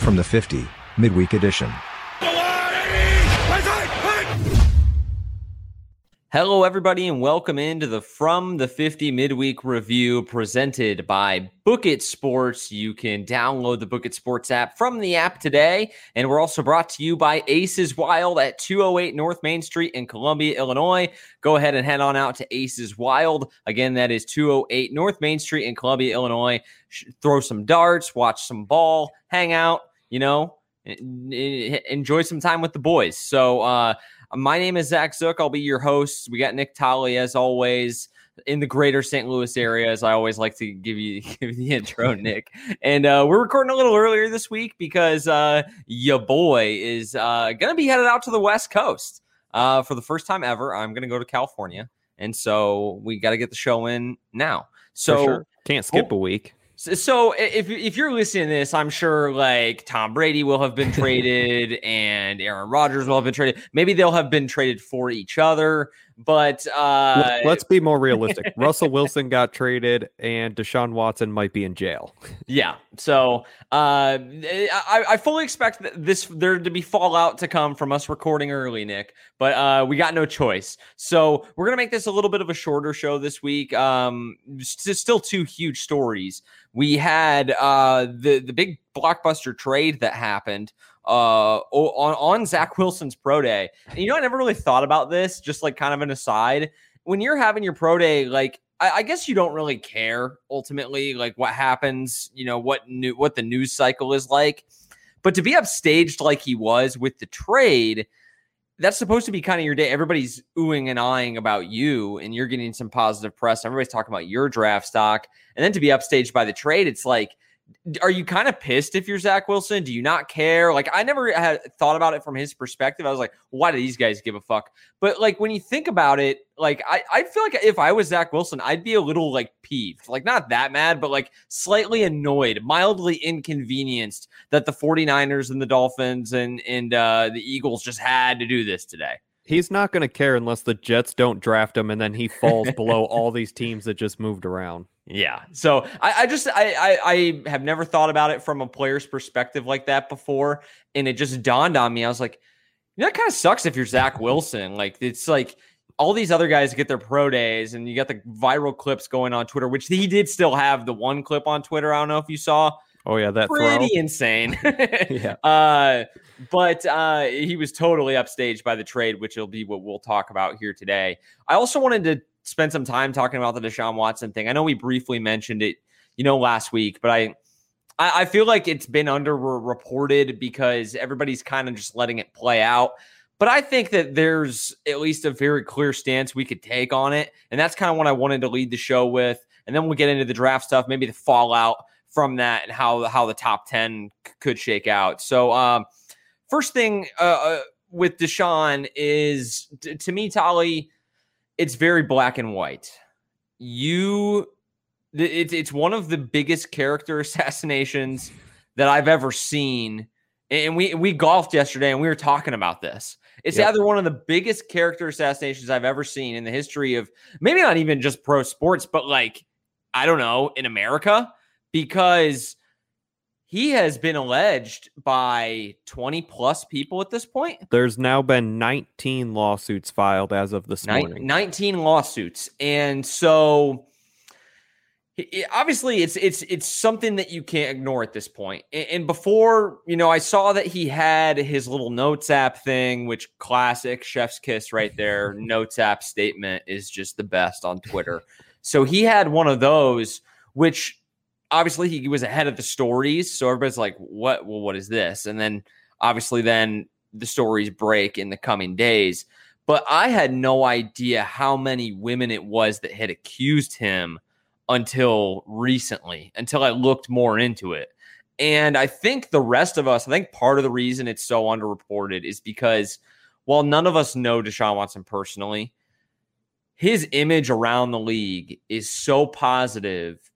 from the 50, midweek edition. Hello, everybody, and welcome into the From the 50 Midweek Review presented by Book It Sports. You can download the Book It Sports app from the app today. And we're also brought to you by Aces Wild at 208 North Main Street in Columbia, Illinois. Go ahead and head on out to Aces Wild. Again, that is 208 North Main Street in Columbia, Illinois. Throw some darts, watch some ball, hang out, you know, enjoy some time with the boys. So, uh, my name is Zach Zook. I'll be your host. We got Nick Tolley as always in the greater St. Louis area, as I always like to give you give the intro, Nick. And uh, we're recording a little earlier this week because uh, your boy is uh, going to be headed out to the West Coast uh, for the first time ever. I'm going to go to California, and so we got to get the show in now. So sure. can't skip oh, a week. So if if you're listening to this, I'm sure like Tom Brady will have been traded and Aaron Rodgers will have been traded. Maybe they'll have been traded for each other. But uh, let's be more realistic. Russell Wilson got traded, and Deshaun Watson might be in jail. Yeah. So uh, I, I fully expect this there to be fallout to come from us recording early, Nick. But uh, we got no choice. So we're gonna make this a little bit of a shorter show this week. Um, still two huge stories. We had uh, the the big blockbuster trade that happened uh, on, on Zach Wilson's pro day. And you know, I never really thought about this, just like kind of an aside. When you're having your pro day, like I guess you don't really care ultimately, like what happens, you know, what new what the news cycle is like. But to be upstaged like he was with the trade, that's supposed to be kind of your day. Everybody's oohing and eyeing about you, and you're getting some positive press. Everybody's talking about your draft stock, and then to be upstaged by the trade, it's like are you kind of pissed if you're Zach Wilson? Do you not care? Like, I never had thought about it from his perspective. I was like, why do these guys give a fuck? But like, when you think about it, like, I, I feel like if I was Zach Wilson, I'd be a little like peeved, like, not that mad, but like slightly annoyed, mildly inconvenienced that the 49ers and the Dolphins and, and uh, the Eagles just had to do this today. He's not going to care unless the Jets don't draft him and then he falls below all these teams that just moved around. Yeah. So I, I just I, I, I have never thought about it from a player's perspective like that before, and it just dawned on me. I was like, you know, that kind of sucks if you're Zach Wilson. Like it's like all these other guys get their pro days, and you got the viral clips going on Twitter, which he did still have the one clip on Twitter. I don't know if you saw. Oh yeah, that pretty throw. insane. yeah. Uh, but uh, he was totally upstaged by the trade, which will be what we'll talk about here today. I also wanted to spend some time talking about the Deshaun Watson thing. I know we briefly mentioned it, you know, last week, but I I, feel like it's been underreported because everybody's kind of just letting it play out. But I think that there's at least a very clear stance we could take on it. And that's kind of what I wanted to lead the show with. And then we'll get into the draft stuff, maybe the fallout from that and how how the top 10 c- could shake out. So um, first thing uh, uh, with Deshaun is t- to me, Tolley, it's very black and white. You, it's it's one of the biggest character assassinations that I've ever seen. And we we golfed yesterday, and we were talking about this. It's yep. either one of the biggest character assassinations I've ever seen in the history of maybe not even just pro sports, but like I don't know in America because he has been alleged by 20 plus people at this point. There's now been 19 lawsuits filed as of this morning. 19 lawsuits. And so obviously it's it's it's something that you can't ignore at this point. And before, you know, I saw that he had his little notes app thing, which classic chef's kiss right there. notes app statement is just the best on Twitter. So he had one of those which obviously he was ahead of the stories, so everybody's like, "What? Well, what is this?" And then obviously then the stories break in the coming days. But I had no idea how many women it was that had accused him until recently, until I looked more into it. And I think the rest of us, I think part of the reason it's so underreported is because while none of us know Deshaun Watson personally, his image around the league is so positive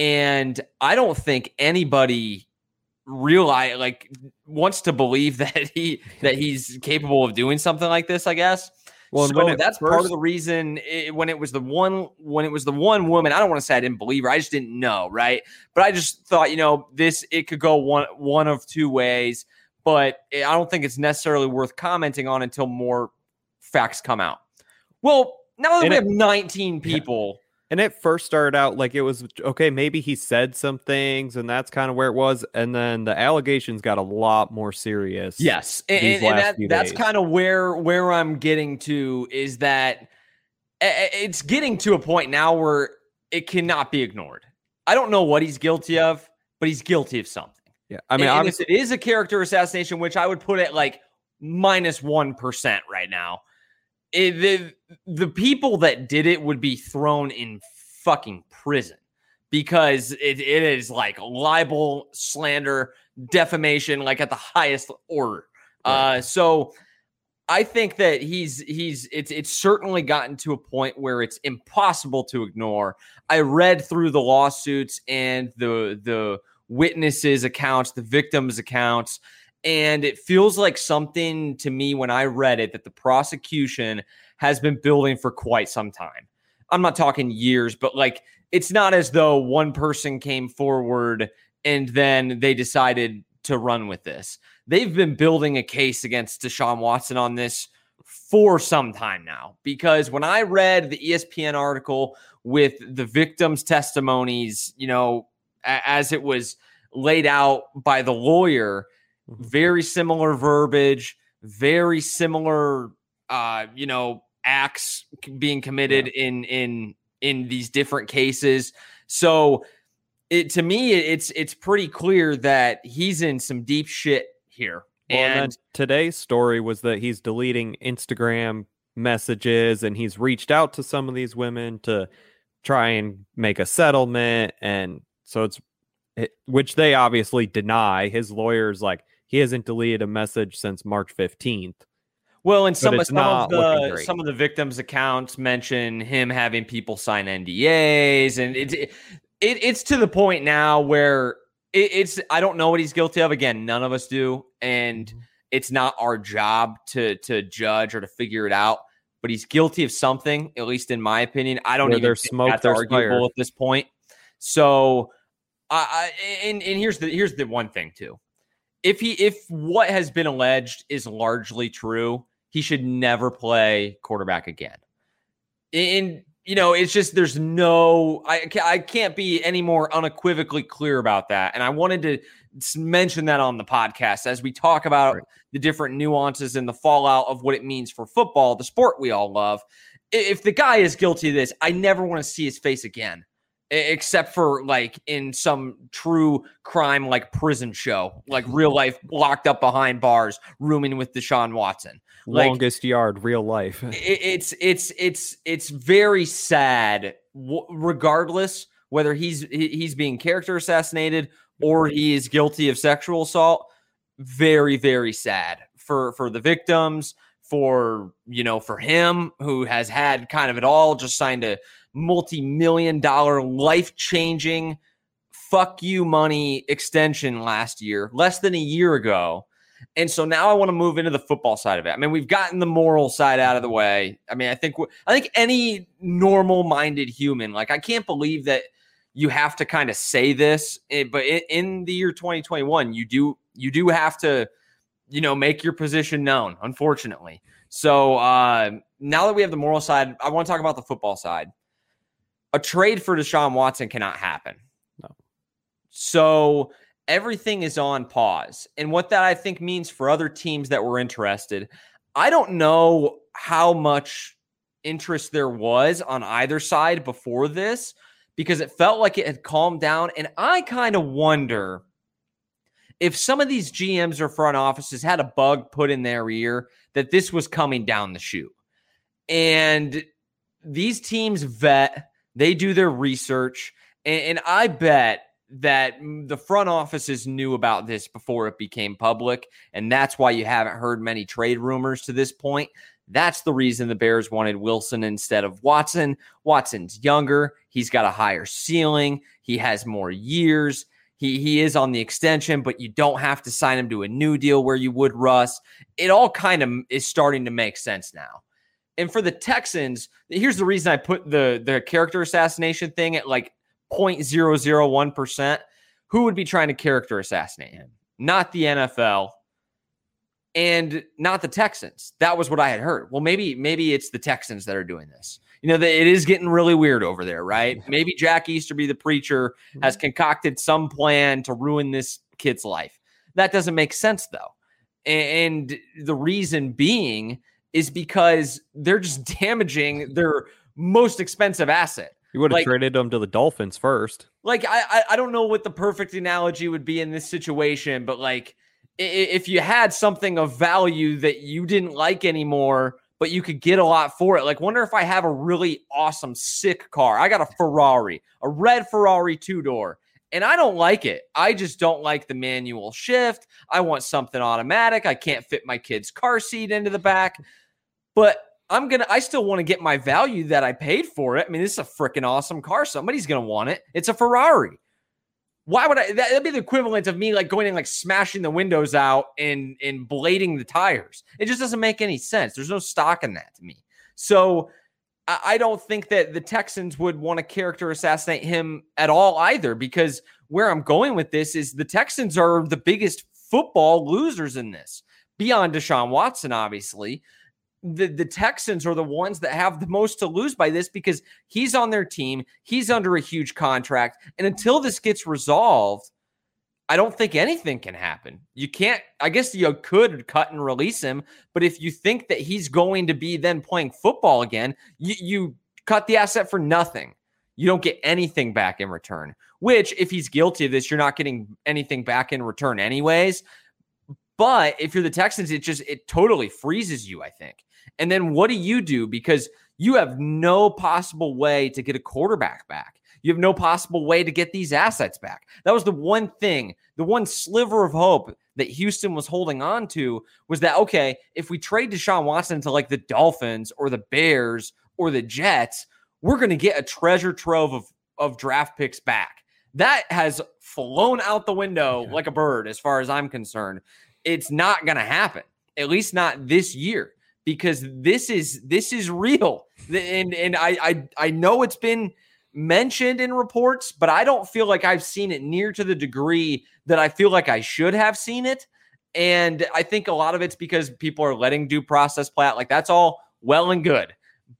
and I don't think anybody realize like wants to believe that he that he's capable of doing something like this, I guess. Well, so that's first... part of the reason it, when it was the one when it was the one woman. I don't want to say I didn't believe her. I just didn't know, right? But I just thought, you know, this it could go one one of two ways. But I don't think it's necessarily worth commenting on until more facts come out. Well, now that we it, have 19 people. And it first started out like it was okay, maybe he said some things, and that's kind of where it was. And then the allegations got a lot more serious. Yes, and, and that, that's kind of where where I'm getting to is that it's getting to a point now where it cannot be ignored. I don't know what he's guilty of, but he's guilty of something. Yeah, I mean, and, obviously, and it is a character assassination, which I would put at like minus one percent right now it, the the people that did it would be thrown in fucking prison because it, it is like libel, slander, defamation, like at the highest order. Right. Uh, so I think that he's he's it's it's certainly gotten to a point where it's impossible to ignore. I read through the lawsuits and the the witnesses accounts, the victims accounts, and it feels like something to me when I read it that the prosecution has been building for quite some time. I'm not talking years, but like it's not as though one person came forward and then they decided to run with this. They've been building a case against Deshaun Watson on this for some time now. Because when I read the ESPN article with the victims' testimonies, you know, as it was laid out by the lawyer, Mm-hmm. very similar verbiage, very similar, uh, you know, acts being committed yeah. in in in these different cases. So, it to me, it's it's pretty clear that he's in some deep shit here. Well, and, and today's story was that he's deleting Instagram messages and he's reached out to some of these women to try and make a settlement and so it's it, which they obviously deny his lawyers like he hasn't deleted a message since March 15th. Well, and some, some of the some of the victims' accounts mention him having people sign NDAs, and it, it, it's to the point now where it, it's I don't know what he's guilty of. Again, none of us do, and mm-hmm. it's not our job to to judge or to figure it out. But he's guilty of something, at least in my opinion. I don't Where even there's think smoke, that's arguable fire. at this point. So, I, I and and here's the here's the one thing too if he if what has been alleged is largely true, he should never play quarterback again. And you know, it's just there's no I I can't be any more unequivocally clear about that. And I wanted to mention that on the podcast as we talk about right. the different nuances and the fallout of what it means for football, the sport we all love. If the guy is guilty of this, I never want to see his face again except for like in some true crime like prison show, like real life locked up behind bars, rooming with Deshaun Watson. Like, Longest yard, real life. it's it's it's it's very sad, regardless whether he's he's being character assassinated or he is guilty of sexual assault. Very very sad for for the victims, for you know for him who has had kind of it all, just signed a multi million dollar, life changing, fuck you money extension last year, less than a year ago. And so now I want to move into the football side of it. I mean, we've gotten the moral side out of the way. I mean, I think I think any normal-minded human, like I can't believe that you have to kind of say this, eh, but in the year 2021, you do you do have to, you know, make your position known. Unfortunately, so uh, now that we have the moral side, I want to talk about the football side a trade for Deshaun Watson cannot happen. No. So everything is on pause. And what that I think means for other teams that were interested, I don't know how much interest there was on either side before this because it felt like it had calmed down. And I kind of wonder if some of these GMs or front offices had a bug put in their ear that this was coming down the chute. And these teams vet they do their research. And, and I bet that the front offices knew about this before it became public. And that's why you haven't heard many trade rumors to this point. That's the reason the Bears wanted Wilson instead of Watson. Watson's younger, he's got a higher ceiling, he has more years. He, he is on the extension, but you don't have to sign him to a new deal where you would Russ. It all kind of is starting to make sense now. And for the Texans, here's the reason I put the the character assassination thing at like 0.001%. Who would be trying to character assassinate him? Not the NFL and not the Texans. That was what I had heard. Well, maybe maybe it's the Texans that are doing this. You know, it is getting really weird over there, right? Maybe Jack Easterby, the preacher, has mm-hmm. concocted some plan to ruin this kid's life. That doesn't make sense though. And the reason being is because they're just damaging their most expensive asset. You would have like, traded them to the Dolphins first. Like I, I don't know what the perfect analogy would be in this situation, but like if you had something of value that you didn't like anymore, but you could get a lot for it. Like, wonder if I have a really awesome, sick car. I got a Ferrari, a red Ferrari two door, and I don't like it. I just don't like the manual shift. I want something automatic. I can't fit my kid's car seat into the back, but I'm gonna. I still want to get my value that I paid for it. I mean, this is a freaking awesome car. Somebody's gonna want it. It's a Ferrari. Why would I? That'd be the equivalent of me like going and like smashing the windows out and and blading the tires. It just doesn't make any sense. There's no stock in that to me. So I don't think that the Texans would want to character assassinate him at all either, because where I'm going with this is the Texans are the biggest football losers in this, beyond Deshaun Watson, obviously the, the Texans are the ones that have the most to lose by this because he's on their team. He's under a huge contract. And until this gets resolved, I don't think anything can happen. You can't, I guess you could cut and release him. But if you think that he's going to be then playing football again, you, you cut the asset for nothing. You don't get anything back in return, which, if he's guilty of this, you're not getting anything back in return, anyways. But if you're the Texans, it just, it totally freezes you, I think. And then what do you do? Because you have no possible way to get a quarterback back. You have no possible way to get these assets back. That was the one thing, the one sliver of hope that Houston was holding on to was that, okay, if we trade Deshaun Watson to like the Dolphins or the Bears or the Jets, we're going to get a treasure trove of, of draft picks back. That has flown out the window yeah. like a bird, as far as I'm concerned. It's not going to happen, at least not this year because this is this is real. And and I I I know it's been mentioned in reports, but I don't feel like I've seen it near to the degree that I feel like I should have seen it. And I think a lot of it's because people are letting due process play out. Like that's all well and good.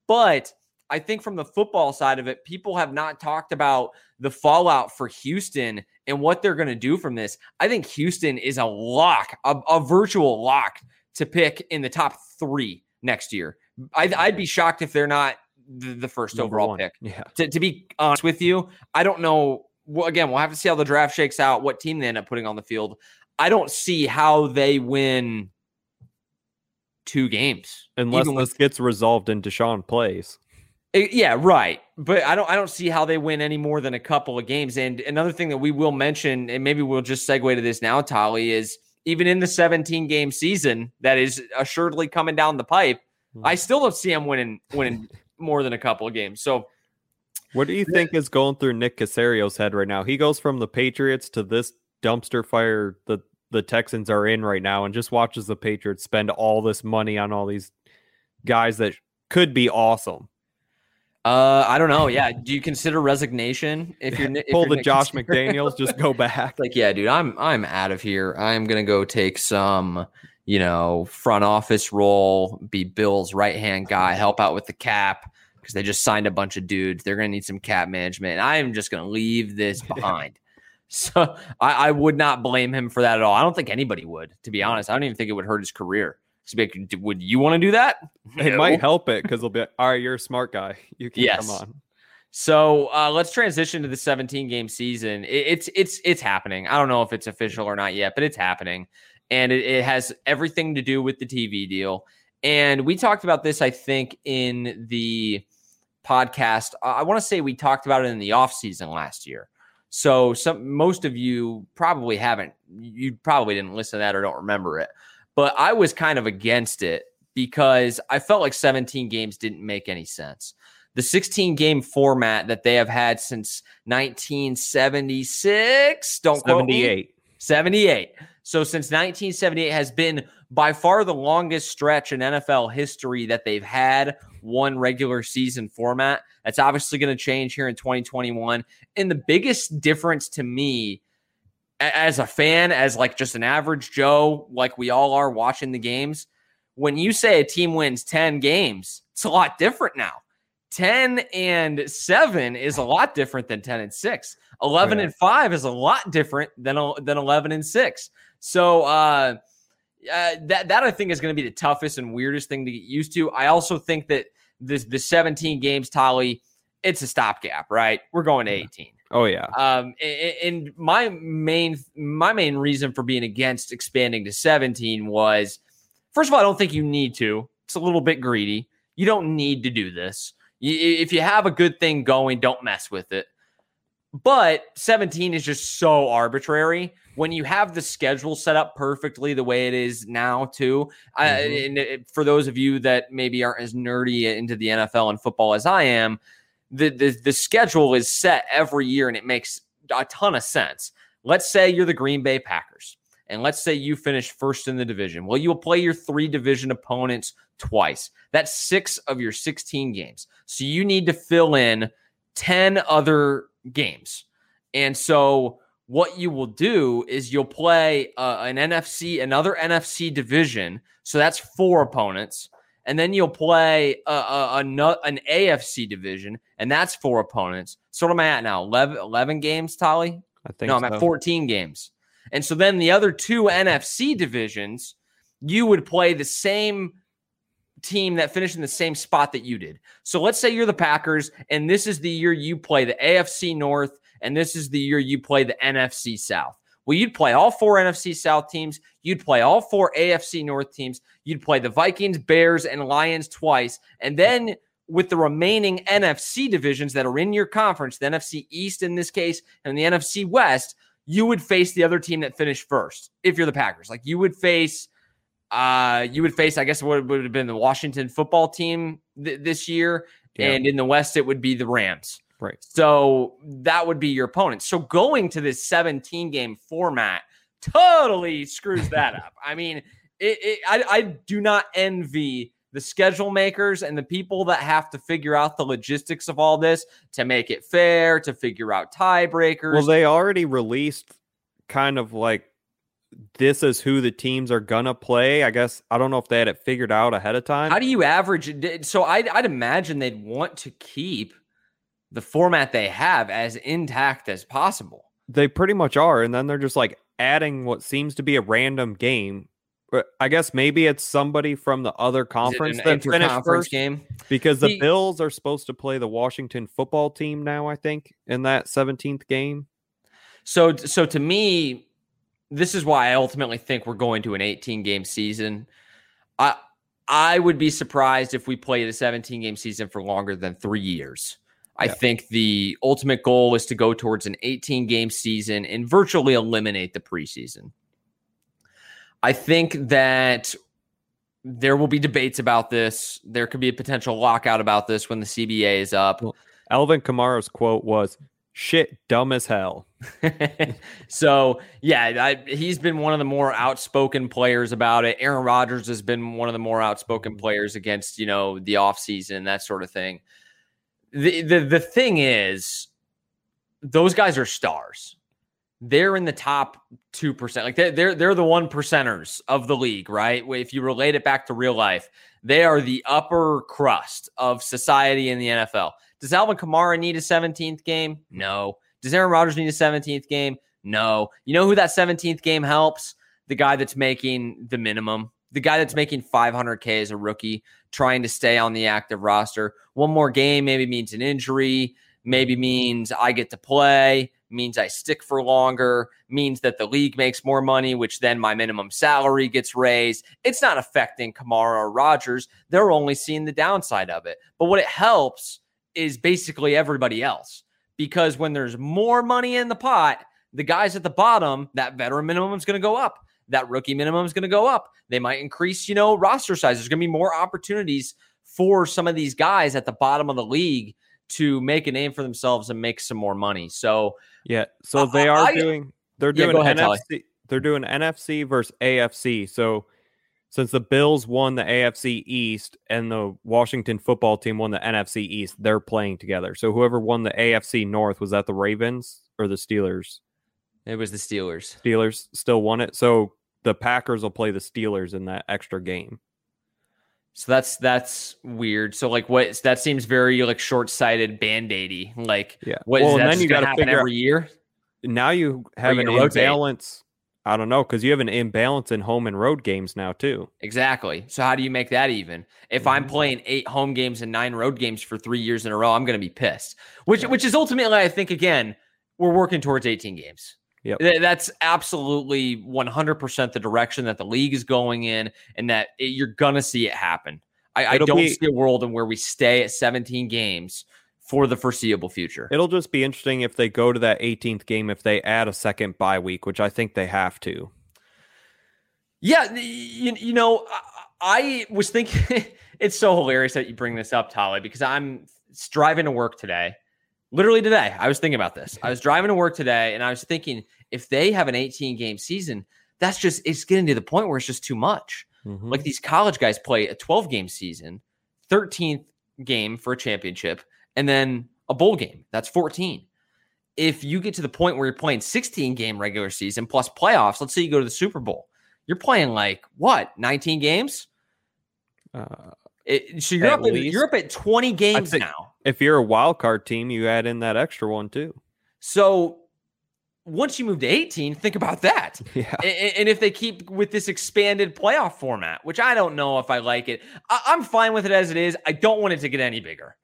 But I think from the football side of it, people have not talked about the fallout for Houston and what they're going to do from this. I think Houston is a lock, a, a virtual lock to pick in the top three next year. I'd, I'd be shocked if they're not the, the first Number overall one. pick. Yeah. To, to be honest with you, I don't know. Well, again, we'll have to see how the draft shakes out, what team they end up putting on the field. I don't see how they win two games unless this with, gets resolved and Deshaun plays. Eh, yeah, right. But I don't I don't see how they win any more than a couple of games. And another thing that we will mention, and maybe we'll just segue to this now, Tolley, is even in the 17 game season that is assuredly coming down the pipe, hmm. I still don't see him winning winning more than a couple of games. So what do you think is going through Nick Caserio's head right now? He goes from the Patriots to this dumpster fire that the Texans are in right now and just watches the Patriots spend all this money on all these guys that could be awesome. Uh, I don't know. Yeah, do you consider resignation if you're if pull you're the Josh McDaniels? just go back. Like, yeah, dude, I'm I'm out of here. I'm gonna go take some, you know, front office role, be Bill's right hand guy, help out with the cap because they just signed a bunch of dudes. They're gonna need some cap management, and I am just gonna leave this behind. so I, I would not blame him for that at all. I don't think anybody would, to be honest. I don't even think it would hurt his career. Like, would you want to do that? It no. might help it because they'll be like, all right. You're a smart guy. You can yes. come on. So uh, let's transition to the 17 game season. It, it's it's it's happening. I don't know if it's official or not yet, but it's happening, and it, it has everything to do with the TV deal. And we talked about this, I think, in the podcast. I want to say we talked about it in the off season last year. So some most of you probably haven't. You probably didn't listen to that or don't remember it but I was kind of against it because I felt like 17 games didn't make any sense. The 16 game format that they have had since 1976, don't 78. 78. So since 1978 has been by far the longest stretch in NFL history that they've had one regular season format. That's obviously going to change here in 2021. And the biggest difference to me as a fan, as like just an average Joe, like we all are watching the games, when you say a team wins 10 games, it's a lot different now. 10 and 7 is a lot different than 10 and 6. 11 and 5 is a lot different than than 11 and 6. So uh, uh, that that I think is going to be the toughest and weirdest thing to get used to. I also think that this the 17 games tally, it's a stopgap, right? We're going to 18. Oh yeah. Um, and my main my main reason for being against expanding to 17 was, first of all, I don't think you need to. It's a little bit greedy. You don't need to do this. if you have a good thing going, don't mess with it. But 17 is just so arbitrary when you have the schedule set up perfectly the way it is now, too. Mm-hmm. I, and it, for those of you that maybe aren't as nerdy into the NFL and football as I am, the, the the schedule is set every year and it makes a ton of sense. Let's say you're the Green Bay Packers and let's say you finish first in the division. Well, you'll play your three division opponents twice. That's six of your 16 games. So you need to fill in 10 other games. And so what you will do is you'll play uh, an NFC, another NFC division. So that's four opponents. And then you'll play a, a, a, an AFC division, and that's four opponents. So what am I at now? 11, 11 games, Tolley? I think no, I'm so. at 14 games. And so then the other two NFC divisions, you would play the same team that finished in the same spot that you did. So let's say you're the Packers, and this is the year you play the AFC North, and this is the year you play the NFC South. Well, you'd play all four NFC South teams. You'd play all four AFC North teams. You'd play the Vikings, Bears, and Lions twice. And then with the remaining NFC divisions that are in your conference, the NFC East in this case, and the NFC West, you would face the other team that finished first if you're the Packers. Like you would face uh, you would face, I guess, what would have been the Washington football team th- this year, yeah. and in the West, it would be the Rams. Right. So that would be your opponent. So going to this 17 game format totally screws that up. I mean, it, it, I, I do not envy the schedule makers and the people that have to figure out the logistics of all this to make it fair, to figure out tiebreakers. Well, they already released kind of like this is who the teams are gonna play. I guess I don't know if they had it figured out ahead of time. How do you average it? So I'd, I'd imagine they'd want to keep the format they have as intact as possible. They pretty much are, and then they're just like adding what seems to be a random game. Uh, I guess maybe it's somebody from the other conference that finished first game because the, the Bills are supposed to play the Washington football team now. I think in that seventeenth game. So, so to me, this is why I ultimately think we're going to an 18 game season. I I would be surprised if we played a 17 game season for longer than three years. I yeah. think the ultimate goal is to go towards an 18 game season and virtually eliminate the preseason. I think that there will be debates about this. There could be a potential lockout about this when the CBA is up. Well, Alvin Kamara's quote was, shit dumb as hell. so yeah, I, he's been one of the more outspoken players about it. Aaron Rodgers has been one of the more outspoken mm-hmm. players against you know the offseason, that sort of thing. The, the the thing is, those guys are stars. They're in the top two percent. Like they're, they're they're the one percenters of the league, right? If you relate it back to real life, they are the upper crust of society in the NFL. Does Alvin Kamara need a 17th game? No. Does Aaron Rodgers need a 17th game? No. You know who that 17th game helps? The guy that's making the minimum, the guy that's making 500K as a rookie, trying to stay on the active roster. One more game maybe means an injury, maybe means I get to play, means I stick for longer, means that the league makes more money, which then my minimum salary gets raised. It's not affecting Kamara or Rodgers. They're only seeing the downside of it. But what it helps is basically everybody else. Because when there's more money in the pot, the guys at the bottom, that veteran minimum is going to go up. That rookie minimum is going to go up. They might increase, you know, roster size. There's going to be more opportunities for some of these guys at the bottom of the league to make a name for themselves and make some more money. So yeah, so they are I, doing they're doing yeah, ahead, NFC they're doing NFC versus AFC. So since the Bills won the AFC East and the Washington football team won the NFC East, they're playing together. So whoever won the AFC North was that the Ravens or the Steelers? It was the Steelers. Steelers still won it. So the Packers will play the Steelers in that extra game. So that's that's weird. So like what that seems very like short-sighted band-aidy. Like Yeah. what Well, is that then you gonna gotta happen figure out- every year? Now you have you an imbalance. I don't know because you have an imbalance in home and road games now too. Exactly. So how do you make that even? If I'm Mhm. playing eight home games and nine road games for three years in a row, I'm going to be pissed. Which which is ultimately, I think, again, we're working towards 18 games. Yep. That's absolutely 100% the direction that the league is going in, and that it- you're going to see it happen. I, I don't be- see a world in where we stay at 17 games for the foreseeable future. It'll just be interesting if they go to that 18th game if they add a second bye week, which I think they have to. Yeah, you, you know, I, I was thinking it's so hilarious that you bring this up, Tolley, because I'm driving to work today. Literally today, I was thinking about this. I was driving to work today, and I was thinking if they have an 18 game season, that's just it's getting to the point where it's just too much. Mhm. Like these college guys play a 12 game season, 13th game for a championship, and then a bowl game. That's 14. If you get to the point where you're playing 16 game regular season plus playoffs, let's say you go to the Super Bowl, you're playing like what 19 games. Uh, It, so you're At up. At, least. you're up at 20 games now. if you're a wild card team, you add in that extra one too. So once you move to 18, think about that. Yeah. A- a- And if they keep with this expanded playoff format, which I don't know if I like it, I- I'm fine with it as it is. I don't want it to get any bigger.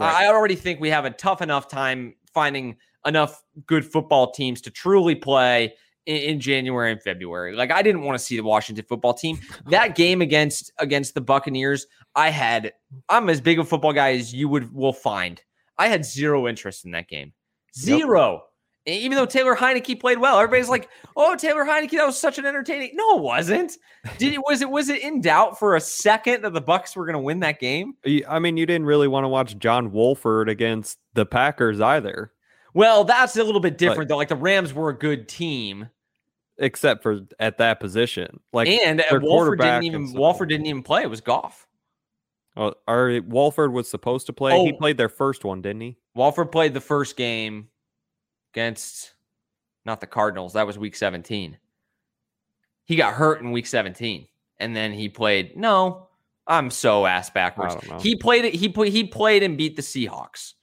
I I already think we have a tough enough time finding enough good football teams to truly play in, in January and February. Like I didn't want to see the Washington football team. That game against against the Buccaneers, I had I'm as big a football guy as you would will find. I had zero interest in that game. Zero. E- Even though Taylor Heinicke played well, everybody's like, "Oh, Taylor Heinicke, that was such an entertaining." No, it wasn't. Did it was it was it in doubt for a second that the Bucks were going to win that game? I mean, you didn't really want to watch John Wolford against the Packers either, Well, that's a little bit different though. Like the Rams were a good team, except for at that position. Like, and uh, Wolford didn't even. Wolford didn't even play. It was Goff. oh, our Wolford was supposed to play. He Oh. played their first one, didn't he? Wolford played the first game against not the Cardinals. That was Week 17. He got hurt in Week 17, and then he played. No, I'm so ass backwards. He played it. He put. He played and beat the Seahawks.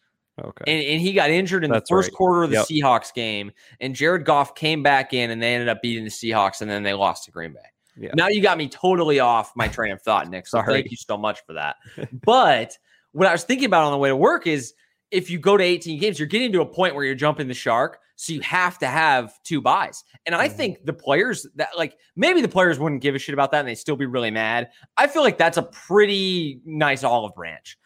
Okay. and, and he got injured in That's the first right. quarter of the Yep. Seahawks game. And Jared Goff came back in, and they ended up beating the Seahawks, and then they lost to Green Bay. Yeah. Now you got me totally off my train of thought, Nick. So Sorry. thank you so much for that. but what I was thinking about on the way to work is if you go to 18 games, you're getting to a point where you're jumping the shark. So you have to have two byes. And I Mhm. think the players that like maybe the players wouldn't give a shit about that and they'd still be really mad. I feel like that's a pretty nice olive branch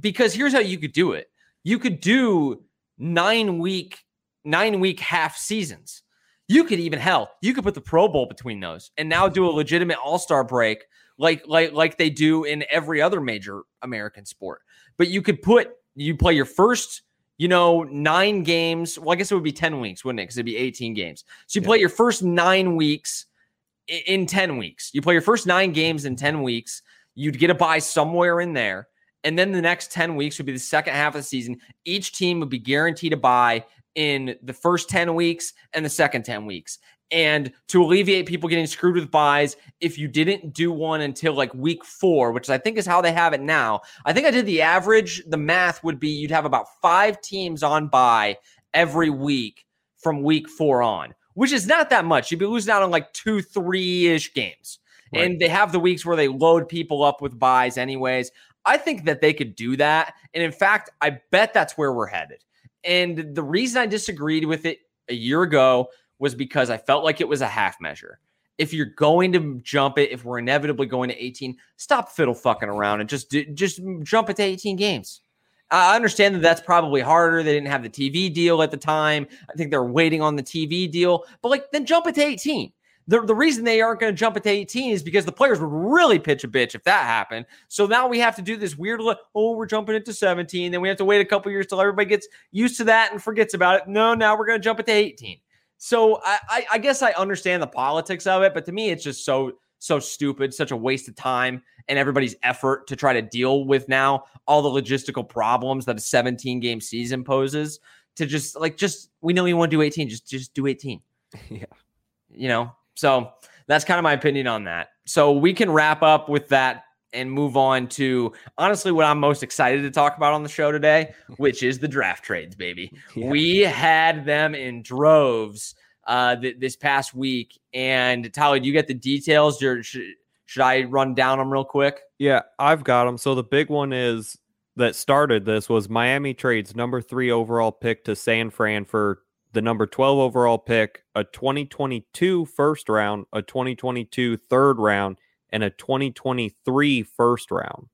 because here's how you could do it. You could do nine week, nine week half seasons. You could even hell, you could put the Pro Bowl between those and now do a legitimate all-star break like like like they do in every other major American sport. But you could put you play your first, you know, nine games. Well, I guess it would be 10 weeks, wouldn't it? Because it'd be 18 games. So you Yeah. play your first nine weeks in 10 weeks. You play your first nine games in 10 weeks. You'd get a bye somewhere in there. And then the next 10 weeks would be the second half of the season. Each team would be guaranteed a bye in the first 10 weeks and the second 10 weeks. And to alleviate people getting screwed with byes, if you didn't do one until like week four, which I think is how they have it now, I think I did the average. The math would be you'd have about five teams on bye every week from week four on, which is not that much. You'd be losing out on like two, three ish games. Right. And they have the weeks where they load people up with byes, anyways. I think that they could do that. And in fact, I bet that's where we're headed. And the reason I disagreed with it a year ago was because I felt like it was a half measure. If you're going to jump it, if we're inevitably going to 18, stop fiddle fucking around and just just jump it to 18 games. I understand that that's probably harder. They didn't have the TV deal at the time. I think they're waiting on the TV deal, but like then jump it to 18. The, the reason they aren't going to jump it to 18 is because the players would really pitch a bitch if that happened. So now we have to do this weird, oh, we're jumping it to 17. Then we have to wait a couple years till everybody gets used to that and forgets about it. No, now we're going to jump it to 18. So I, I, I guess I understand the politics of it, but to me, it's just so so stupid, such a waste of time and everybody's effort to try to deal with now all the logistical problems that a 17 game season poses. To just like just we know you want to do 18, just just do 18. Yeah. You know, so that's kind of my opinion on that. So we can wrap up with that and move on to honestly what I'm most excited to talk about on the show today, which is the draft trades, baby. Yeah. We had them in droves uh, th- this past week. And Tyler, do you get the details? Or should, should I run down them real quick? Yeah, I've got them. So the big one is that started this was Miami trades number three overall pick to San Fran for the number 12 overall pick, a 2022 first round, a 2022 third round, and a 2023 first round.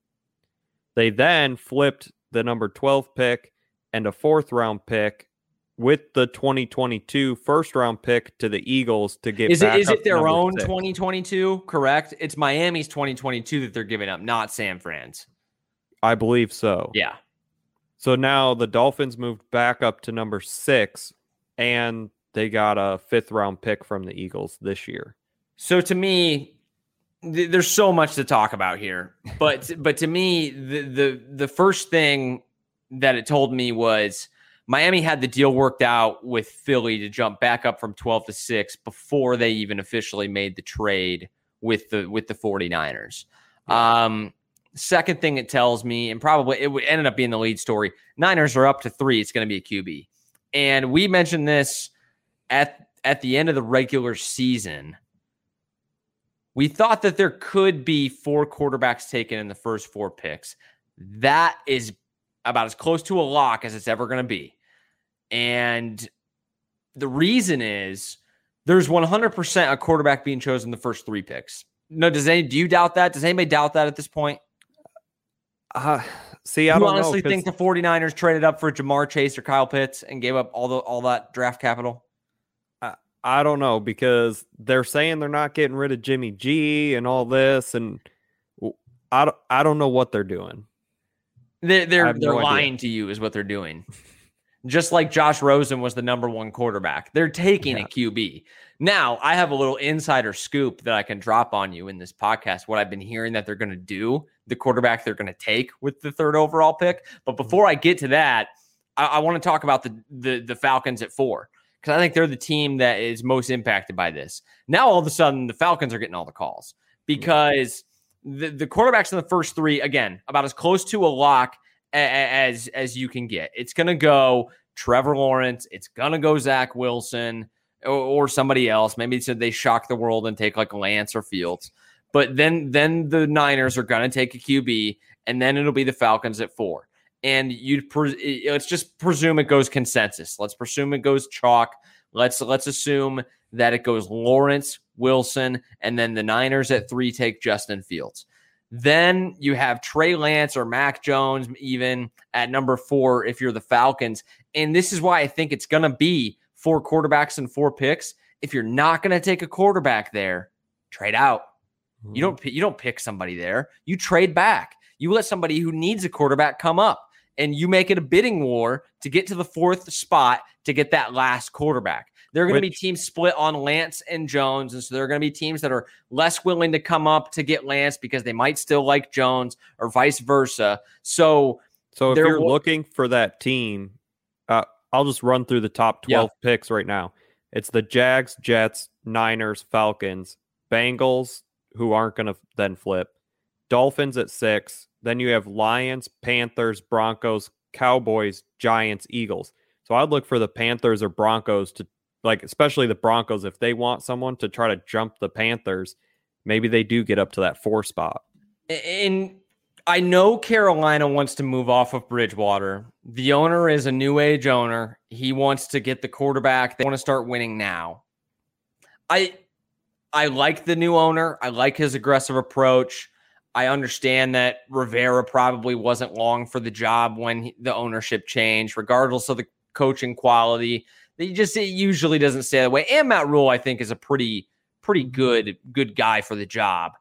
They then flipped the number 12 pick and a fourth round pick with the 2022 first round pick to the Eagles to get Is it is it their own six. 2022? Correct. It's Miami's 2022 that they're giving up, not San Fran's. I believe so. Yeah. So now the Dolphins moved back up to number six, and they got a fifth round pick from the Eagles this year. So to me, th- there's so much to talk about here, but but to me, the the the first thing that it told me was Miami had the deal worked out with Philly to jump back up from 12 to 6 before they even officially made the trade with the with the 49ers. Um second thing it tells me and probably it would ended up being the lead story. Niners are up to 3, it's going to be a QB. And we mentioned this at at the end of the regular season we thought that there could be four quarterbacks taken in the first four picks. That is about as close to a lock as it's ever going to be. And the reason is there's 100% a quarterback being chosen the first three picks. No, does any do you doubt that? Does anybody doubt that at this point? Uh, see, I you don't honestly know. think the 49ers traded up for Ja'Marr Chase or Kyle Pitts and gave up all the all that draft capital? I don't know because they're saying they're not getting rid of Jimmy G and all this, and I don't, I don't know what they're doing. They're they're, they're no idea. lying to you, is what they're doing. Just like Josh Rosen was the number one quarterback, they're taking Yeah. a QB. Now, I have a little insider scoop that I can drop on you in this podcast. What I've been hearing that they're going to do, the quarterback they're going to take with the third overall pick. But Mm-hmm. before I get to that, I, I want to talk about the, the the Falcons at four because I think they're the team that is most impacted by this. Now, all of a sudden, the Falcons are getting all the calls because the, the quarterbacks in the first three, again, about as close to a lock as as you can get. It's going to go Trevor Lawrence. It's going to go Zach Wilson or, or somebody else. Maybe so they shock the world and take like Lance or Fields. But then then the Niners are going to take a QB, and then it'll be the Falcons at four. And you'd pre- let's just presume it goes consensus. Let's presume it goes chalk. Let's let's assume that it goes Lawrence, Wilson, and then the Niners at three take Justin Fields. Then you have Trey Lance or Mac Jones, even at number four, if you're the Falcons. And this is why I think it's going to be four quarterbacks and four picks. If you're not going to take a quarterback there, trade out. You don't you don't pick somebody there. You trade back. You let somebody who needs a quarterback come up, and you make it a bidding war to get to the fourth spot to get that last quarterback. There are going to be teams split on Lance and Jones, and so there are going to be teams that are less willing to come up to get Lance because they might still like Jones, or vice versa. So So if you're looking for that team, uh, I'll just run through the top Yeah. 12 picks right now. It's the Jags, Jets, Niners, Falcons, Bengals, who aren't going to then flip, Dolphins at six. Then you have Lions, Panthers, Broncos, Cowboys, Giants, Eagles. So I'd look for the Panthers or Broncos to, like, especially the Broncos, if they want someone to try to jump the Panthers, maybe they do get up to that four spot. And I know Carolina wants to move off of Bridgewater. The owner is a new age owner. He wants to get the quarterback. They want to start winning now. I I like the new owner. I like his aggressive approach. I understand that Rivera probably wasn't long for the job when he- the ownership changed, regardless of the coaching quality. He just it usually doesn't stay that way. And Matt Rhule, I think, is a pretty pretty mm-hmm. good good guy for the job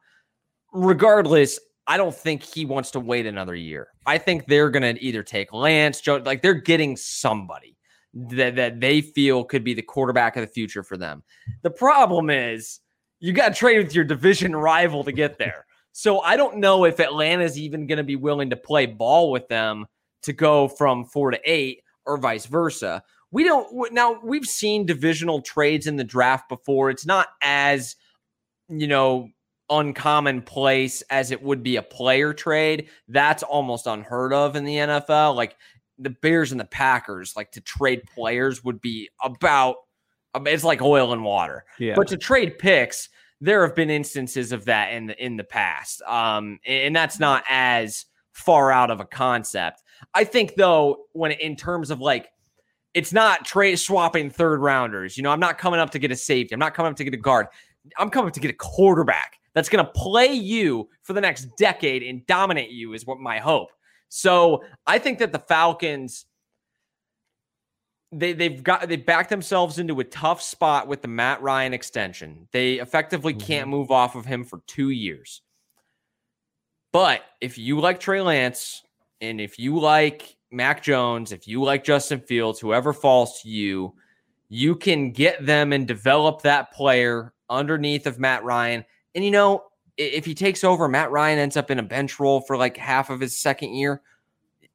regardless, I don't think he wants to wait another year. I think they're going to either take Lance, Joe, like they're getting somebody. that, that they feel could be the quarterback of the future for them. The problem is you got to trade with your division rival to get there. So I don't know if Atlanta's even going to be willing to play ball with them to go from four to eight or vice versa. We don't now we've seen divisional trades in the draft before. It's not as you know uncommon place as it would be a player trade. That's almost unheard of in the NFL. Like the Bears and the Packers, like to trade players would be about it's like oil and water. Yeah. But to trade picks, there have been instances of that in the in the past. Um, and that's not as far out of a concept. I think though, when in terms of like it's not trade swapping third rounders. You know, I'm not coming up to get a safety. I'm not coming up to get a guard. I'm coming up to get a quarterback that's going to play you for the next decade and dominate you is what my hope. So I think that the Falcons they they've got they backed themselves into a tough spot with the Matt Ryan extension. They effectively mm-hmm. can't move off of him for two years. But if you like Trey Lance and if you like Mac Jones, if you like Justin Fields, whoever falls to you, you can get them and develop that player underneath of Matt Ryan. And you know, if he takes over, Matt Ryan ends up in a bench role for like half of his second year.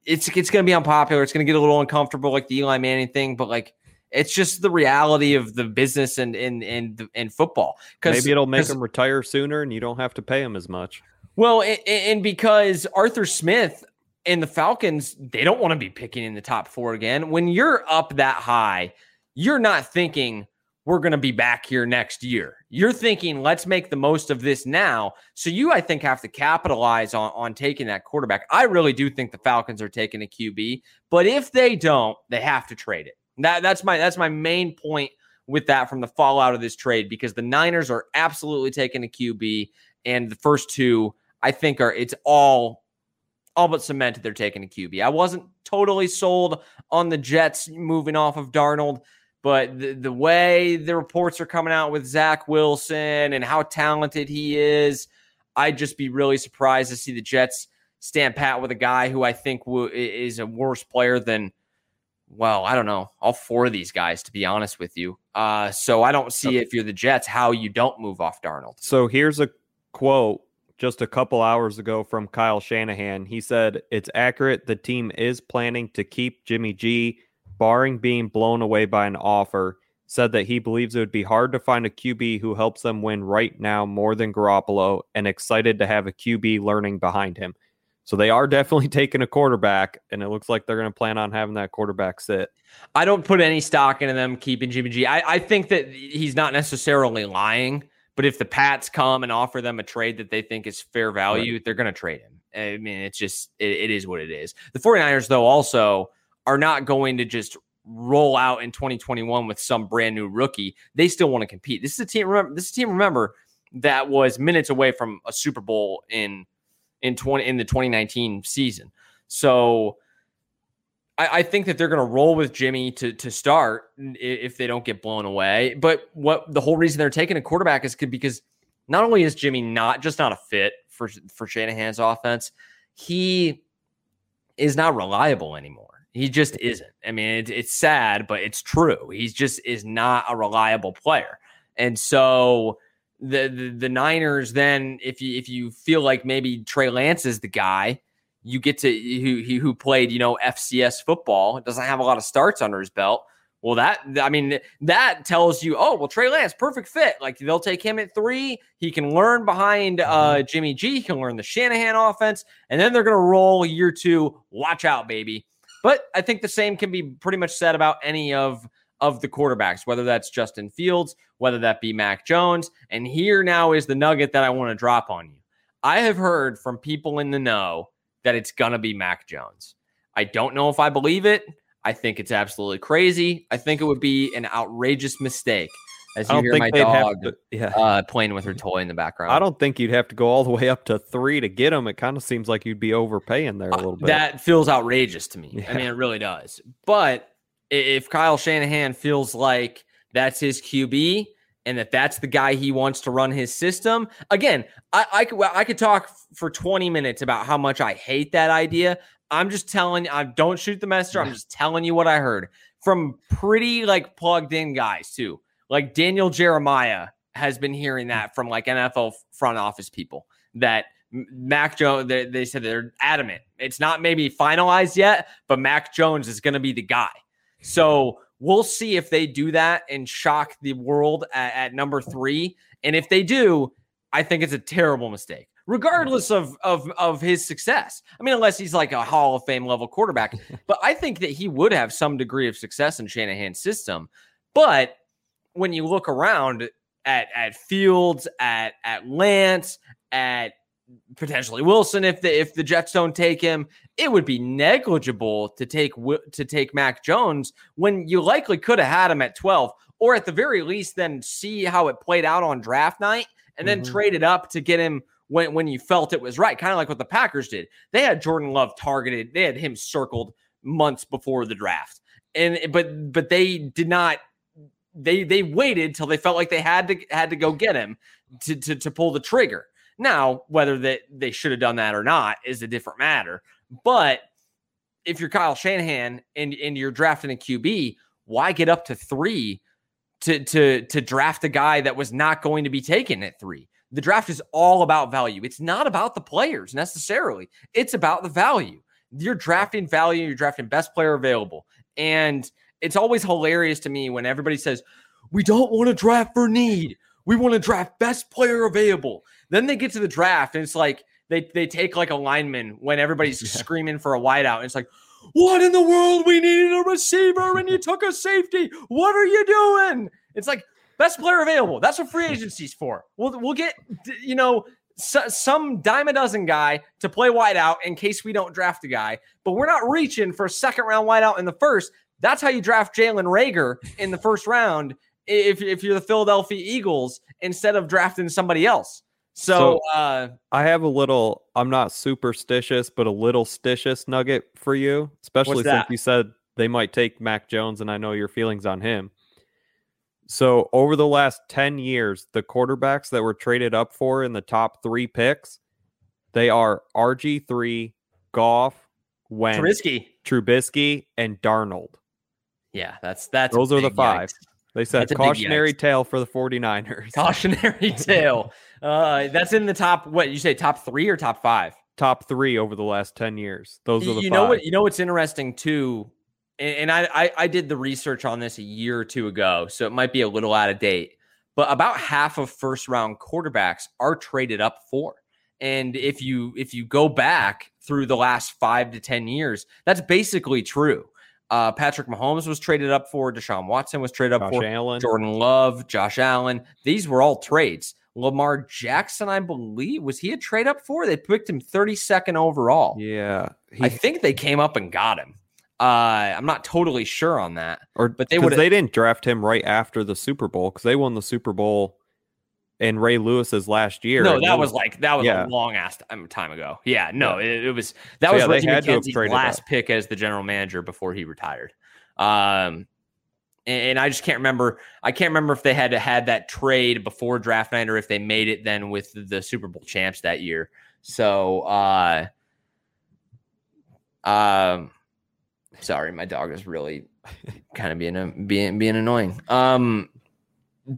It's it's going to be unpopular. It's going to get a little uncomfortable, like the Eli Manning thing. But like, it's just the reality of the business and and and and football. Maybe it'll make him retire sooner, and you don't have to pay him as much. Well, and, and because Arthur Smith and the Falcons, they don't want to be picking in the top four again. When you're up that high, you're not thinking we're going to be back here next year. You're thinking, let's make the most of this now. So you, I think, have to capitalize on, on taking that quarterback. I really do think the Falcons are taking a QB, but if they don't, they have to trade it. That, that's my that's my main point with that from the fallout of this trade because the Niners are absolutely taking a QB, and the first two, I think, are it's all all but cemented they're taking a QB. I wasn't totally sold on the Jets moving off of Darnold. But the, the way the reports are coming out with Zach Wilson and how talented he is, I'd just be really surprised to see the Jets stand pat with a guy who I think w- is a worse player than, well, I don't know, all four of these guys, to be honest with you. Uh, so I don't see okay. if you're the Jets how you don't move off Darnold. So here's a quote just a couple hours ago from Kyle Shanahan. He said, It's accurate. The team is planning to keep Jimmy G barring being blown away by an offer, said that he believes it would be hard to find a QB who helps them win right now more than Garoppolo and excited to have a QB learning behind him. So they are definitely taking a quarterback, and it looks like they're going to plan on having that quarterback sit. I don't put any stock into them keeping Jimmy G. I, I think that he's not necessarily lying, but if the Pats come and offer them a trade that they think is fair value, right. they're going to trade him. I mean, it's just, it, it is what it is. The 49ers, though, also are not going to just roll out in 2021 with some brand new rookie. They still want to compete. This is a team. Remember, this is a team. Remember that was minutes away from a Super Bowl in in 20 in the 2019 season. So I, I think that they're going to roll with Jimmy to to start if they don't get blown away. But what the whole reason they're taking a quarterback is because not only is Jimmy not just not a fit for for Shanahan's offense, he is not reliable anymore. He just isn't. I mean, it, it's sad, but it's true. He just is not a reliable player. And so the, the, the Niners then, if you if you feel like maybe Trey Lance is the guy, you get to who who played you know FCS football, doesn't have a lot of starts under his belt. Well, that I mean, that tells you, oh, well, Trey Lance, perfect fit. Like they'll take him at three. He can learn behind uh, mm-hmm. Jimmy G. He can learn the Shanahan offense, and then they're going to roll year two. Watch out, baby. But I think the same can be pretty much said about any of of the quarterbacks, whether that's Justin Fields, whether that be Mac Jones. And here now is the nugget that I want to drop on you. I have heard from people in the know that it's going to be Mac Jones. I don't know if I believe it. I think it's absolutely crazy. I think it would be an outrageous mistake. As you hear my dog to, yeah. uh, playing with her toy in the background. I don't think you'd have to go all the way up to three to get them. It kind of seems like you'd be overpaying there a uh, little bit. That feels outrageous to me. Yeah. I mean, it really does. But if Kyle Shanahan feels like that's his QB and that that's the guy he wants to run his system, again, I, I could I could talk for 20 minutes about how much I hate that idea. I'm just telling you, I don't shoot the messenger. I'm just telling you what I heard. from pretty like plugged in guys too. Like Daniel Jeremiah has been hearing mm. that from like NFL front office people that Mac Jones, they, they, said they're adamant. It's not maybe finalized yet, but Mac Jones is going to be the guy. So we'll see if they do that and shock the world at, at, number three. And if they do, I think it's a terrible mistake, regardless of, of, of his success. I mean, unless he's like a Hall of Fame level quarterback. but I think that he would have some degree of success in Shanahan's system. But when you look around at, at Fields, at, at Lance, at potentially Wilson if the if the Jets don't take him, it would be negligible to take to take Mac Jones when you likely could have had him at 12 or at the very least then see how it played out on draft night and then mm-hmm. trade it up to get him when when you felt it was right, kind of like what the Packers did. They had Jordan Love targeted, they had him circled months before the draft. And but but they did not they they waited till they felt like they had to had to go get him to to, to pull the trigger. Now, whether that they, they should have done that or not is a different matter. But if you're Kyle Shanahan and, and you're drafting a QB, why get up to three to to to draft a guy that was not going to be taken at three? The draft is all about value. It's not about the players necessarily. It's about the value. You're drafting value, you're drafting best player available. And it's always hilarious to me when everybody says, We don't want to draft for need. We want to draft best player available. Then they get to the draft and it's like they they take like a lineman when everybody's yeah. screaming for a wideout. And it's like, what in the world? We needed a receiver and you took a safety. What are you doing? It's like best player available. That's what free agency's for. We'll we'll get you know so, some dime a dozen guy to play wideout in case we don't draft a guy. But we're not reaching for a second round wideout in the first. That's how you draft Jalen Reagor in the first round if if you're the Philadelphia Eagles instead of drafting somebody else. So, so uh, I have a little, I'm not superstitious, but a little stitious nugget for you, especially since you said they might take Mac Jones, and I know your feelings on him. So, over the last 10 years, the quarterbacks that were traded up for in the top three picks, they are RG3, Goff, Wentz, Trubisky, Trubisky, and Darnold. Yeah, that's that's those are the five. Yikes. They said cautionary tale for the 49ers. Cautionary tale. Uh, that's in the top. What you say? Top three or top five? Top three over the last ten years. Those are the. You five. know what? You know what's interesting too, and, and I, I I did the research on this a year or two ago, so it might be a little out of date. But about half of first round quarterbacks are traded up for. And if you if you go back through the last five to ten years, that's basically true. Uh, Patrick Mahomes was traded up for. Deshaun Watson was traded up Josh for. Allen. Jordan Love, Josh Allen. These were all trades. Lamar Jackson, I believe, was he a trade up for? They picked him 32nd overall. Yeah. He, I think they came up and got him. Uh, I'm not totally sure on that. Or but they would they didn't draft him right after the Super Bowl because they won the Super Bowl in Ray Lewis's last year. No, that was, was like that was yeah. a long ass time ago. Yeah, no, yeah. It, it, was that so was yeah, Reggie McKenzie's last pick as the general manager before he retired. Um, and I just can't remember. I can't remember if they had to had that trade before draft night or if they made it then with the Super Bowl champs that year. So, uh, um, sorry, my dog is really kind of being a, being being annoying. Um,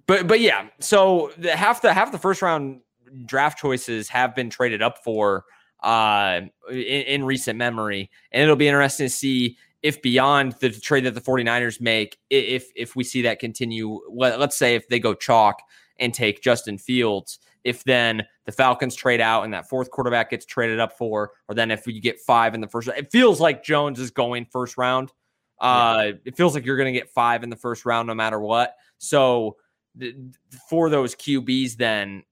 but but yeah, so the, half the half the first round draft choices have been traded up for uh in, in recent memory, and it'll be interesting to see if beyond the trade that the 49ers make, if if we see that continue, let, us say if they go chalk and take Justin Fields, if then the Falcons trade out and that fourth quarterback gets traded up for, or then if you get five in the first, it feels like Jones is going first round. Uh, yeah. It feels like you're going to get five in the first round no matter what. So for those QBs, then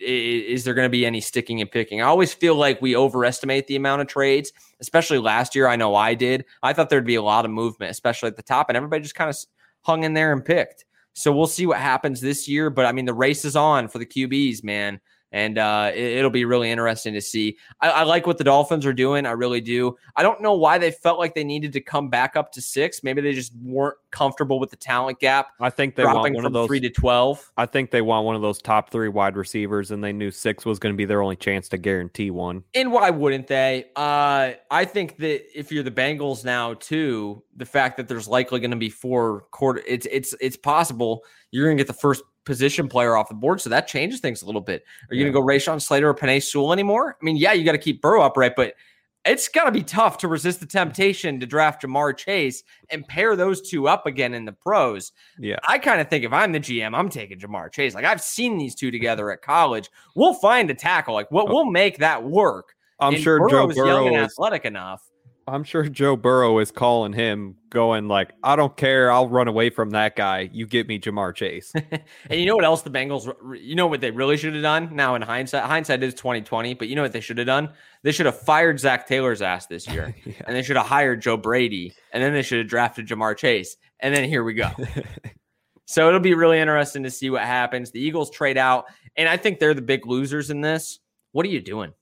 is there going to be any sticking and picking? I always feel like we overestimate the amount of trades, especially last year. I know I did. I thought there'd be a lot of movement, especially at the top, and everybody just kind of hung in there and picked. So we'll see what happens this year. But I mean, the race is on for the QBs, man. And uh, it, will be really interesting to see. I, I, like what the Dolphins are doing. I really do. I don't know why they felt like they needed to come back up to six. Maybe they just weren't comfortable with the talent gap. I think they want one of those three to twelve. I think they want one of those top three wide receivers, and they knew six was going to be their only chance to guarantee one. And why wouldn't they? Uh, I think that if you're the Bengals now, too, the fact that there's likely going to be four quarter, it's it's it's possible you're going to get the first position player off the board. So that changes things a little bit. Are you yeah. going to go Rashawn Slater or Penei Sewell anymore? I mean, yeah, you got to keep Burrow upright, but it's got to be tough to resist the temptation to draft Ja'Marr Chase and pair those two up again in the pros. Yeah. I kind of think if I'm the GM, I'm taking Ja'Marr Chase. Like I've seen these two together at college. We'll find a tackle. Like what oh. we'll make that work. I'm and sure Burrow's Joe Burrow is young and athletic enough. I'm sure Joe Burrow is calling him, going like, "I don't care. I'll run away from that guy. You get me Ja'Marr Chase." and you know what else the Bengals? You know what they really should have done? Now in hindsight, hindsight is 2020. But you know what they should have done? They should have fired Zac Taylor's ass this year, yeah. and they should have hired Joe Brady, and then they should have drafted Ja'Marr Chase, and then here we go. so it'll be really interesting to see what happens. The Eagles trade out, and I think they're the big losers in this. What are you doing?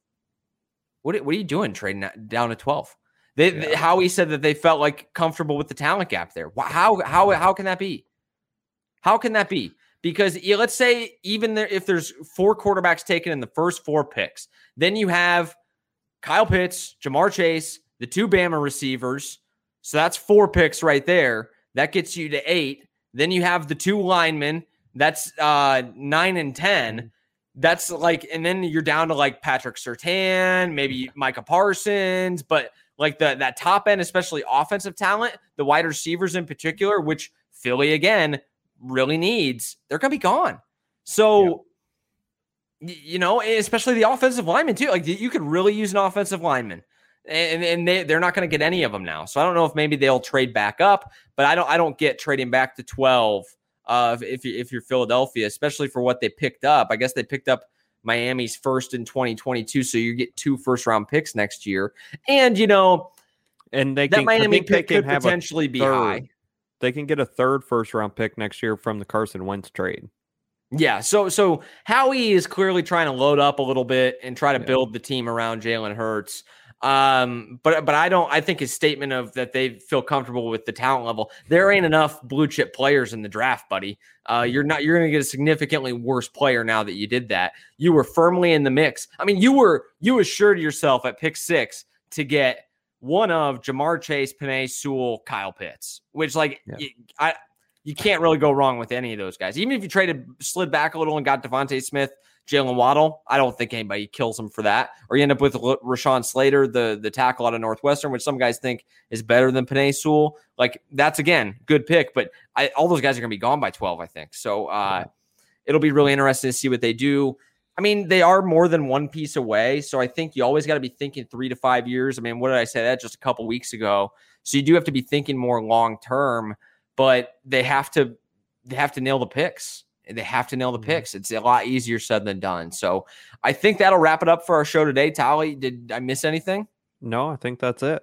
What, what are you doing trading down to 12? They, yeah. they, Howie said that they felt like comfortable with the talent gap there. How how how can that be? How can that be? Because let's say even there, if there's four quarterbacks taken in the first four picks, then you have Kyle Pitts, Ja'Marr Chase, the two Bama receivers. So that's four picks right there. That gets you to eight. Then you have the two linemen. That's uh, nine and ten. Mm-hmm. That's like, and then you're down to like Patrick Surtain, maybe Micah Parsons, but like the that top end, especially offensive talent, the wide receivers in particular, which Philly again really needs, they're gonna be gone. So yeah. you know, especially the offensive lineman too. Like you could really use an offensive lineman. And, and they, they're not going to get any of them now. So I don't know if maybe they'll trade back up, but I don't I don't get trading back to 12 uh, if, you, if you're Philadelphia, especially for what they picked up. I guess they picked up Miami's first in 2022. So you get two first round picks next year. And, you know, and they that can, Miami pick could potentially be high. They can get a third first round pick next year from the Carson Wentz trade. Yeah, so so Howie is clearly trying to load up a little bit and try to yeah. build the team around Jalen Hurts. Um, but but I don't. I think his statement of that they feel comfortable with the talent level. There ain't enough blue chip players in the draft, buddy. Uh, you're not. You're going to get a significantly worse player now that you did that. You were firmly in the mix. I mean, you were you assured yourself at pick six to get one of Ja'Marr Chase, Penei Sewell, Kyle Pitts, which like yeah. you, I you can't really go wrong with any of those guys. Even if you traded slid back a little and got DeVonta Smith Jaylen Waddle. I don't think anybody kills him for that. Or you end up with Rashawn Slater, the, the tackle out of Northwestern, which some guys think is better than Penei Sewell. Like that's again good pick, but I, all those guys are going to be gone by twelve, I think. So uh, it'll be really interesting to see what they do. I mean, they are more than one piece away, so I think you always got to be thinking three to five years. I mean, what did I say that just a couple weeks ago? So you do have to be thinking more long term, but they have to they have to nail the picks. They have to nail the mm-hmm. picks. It's a lot easier said than done. So I think that'll wrap it up for our show today. Tolley, did I miss anything? No, I think that's it.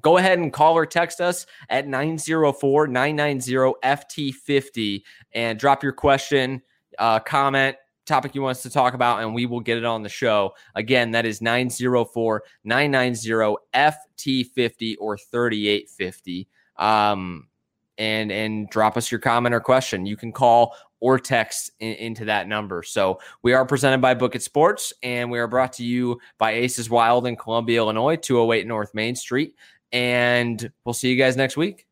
Go ahead and call or text us at 904 990 FT50 and drop your question, uh, comment, topic you want us to talk about, and we will get it on the show. Again, that is 904 990 FT50 or 3850. Um, and and drop us your comment or question. You can call or text in, into that number. So we are presented by Book It Sports, and we are brought to you by Aces Wild in Columbia, Illinois, 208 North Main Street. And we'll see you guys next week.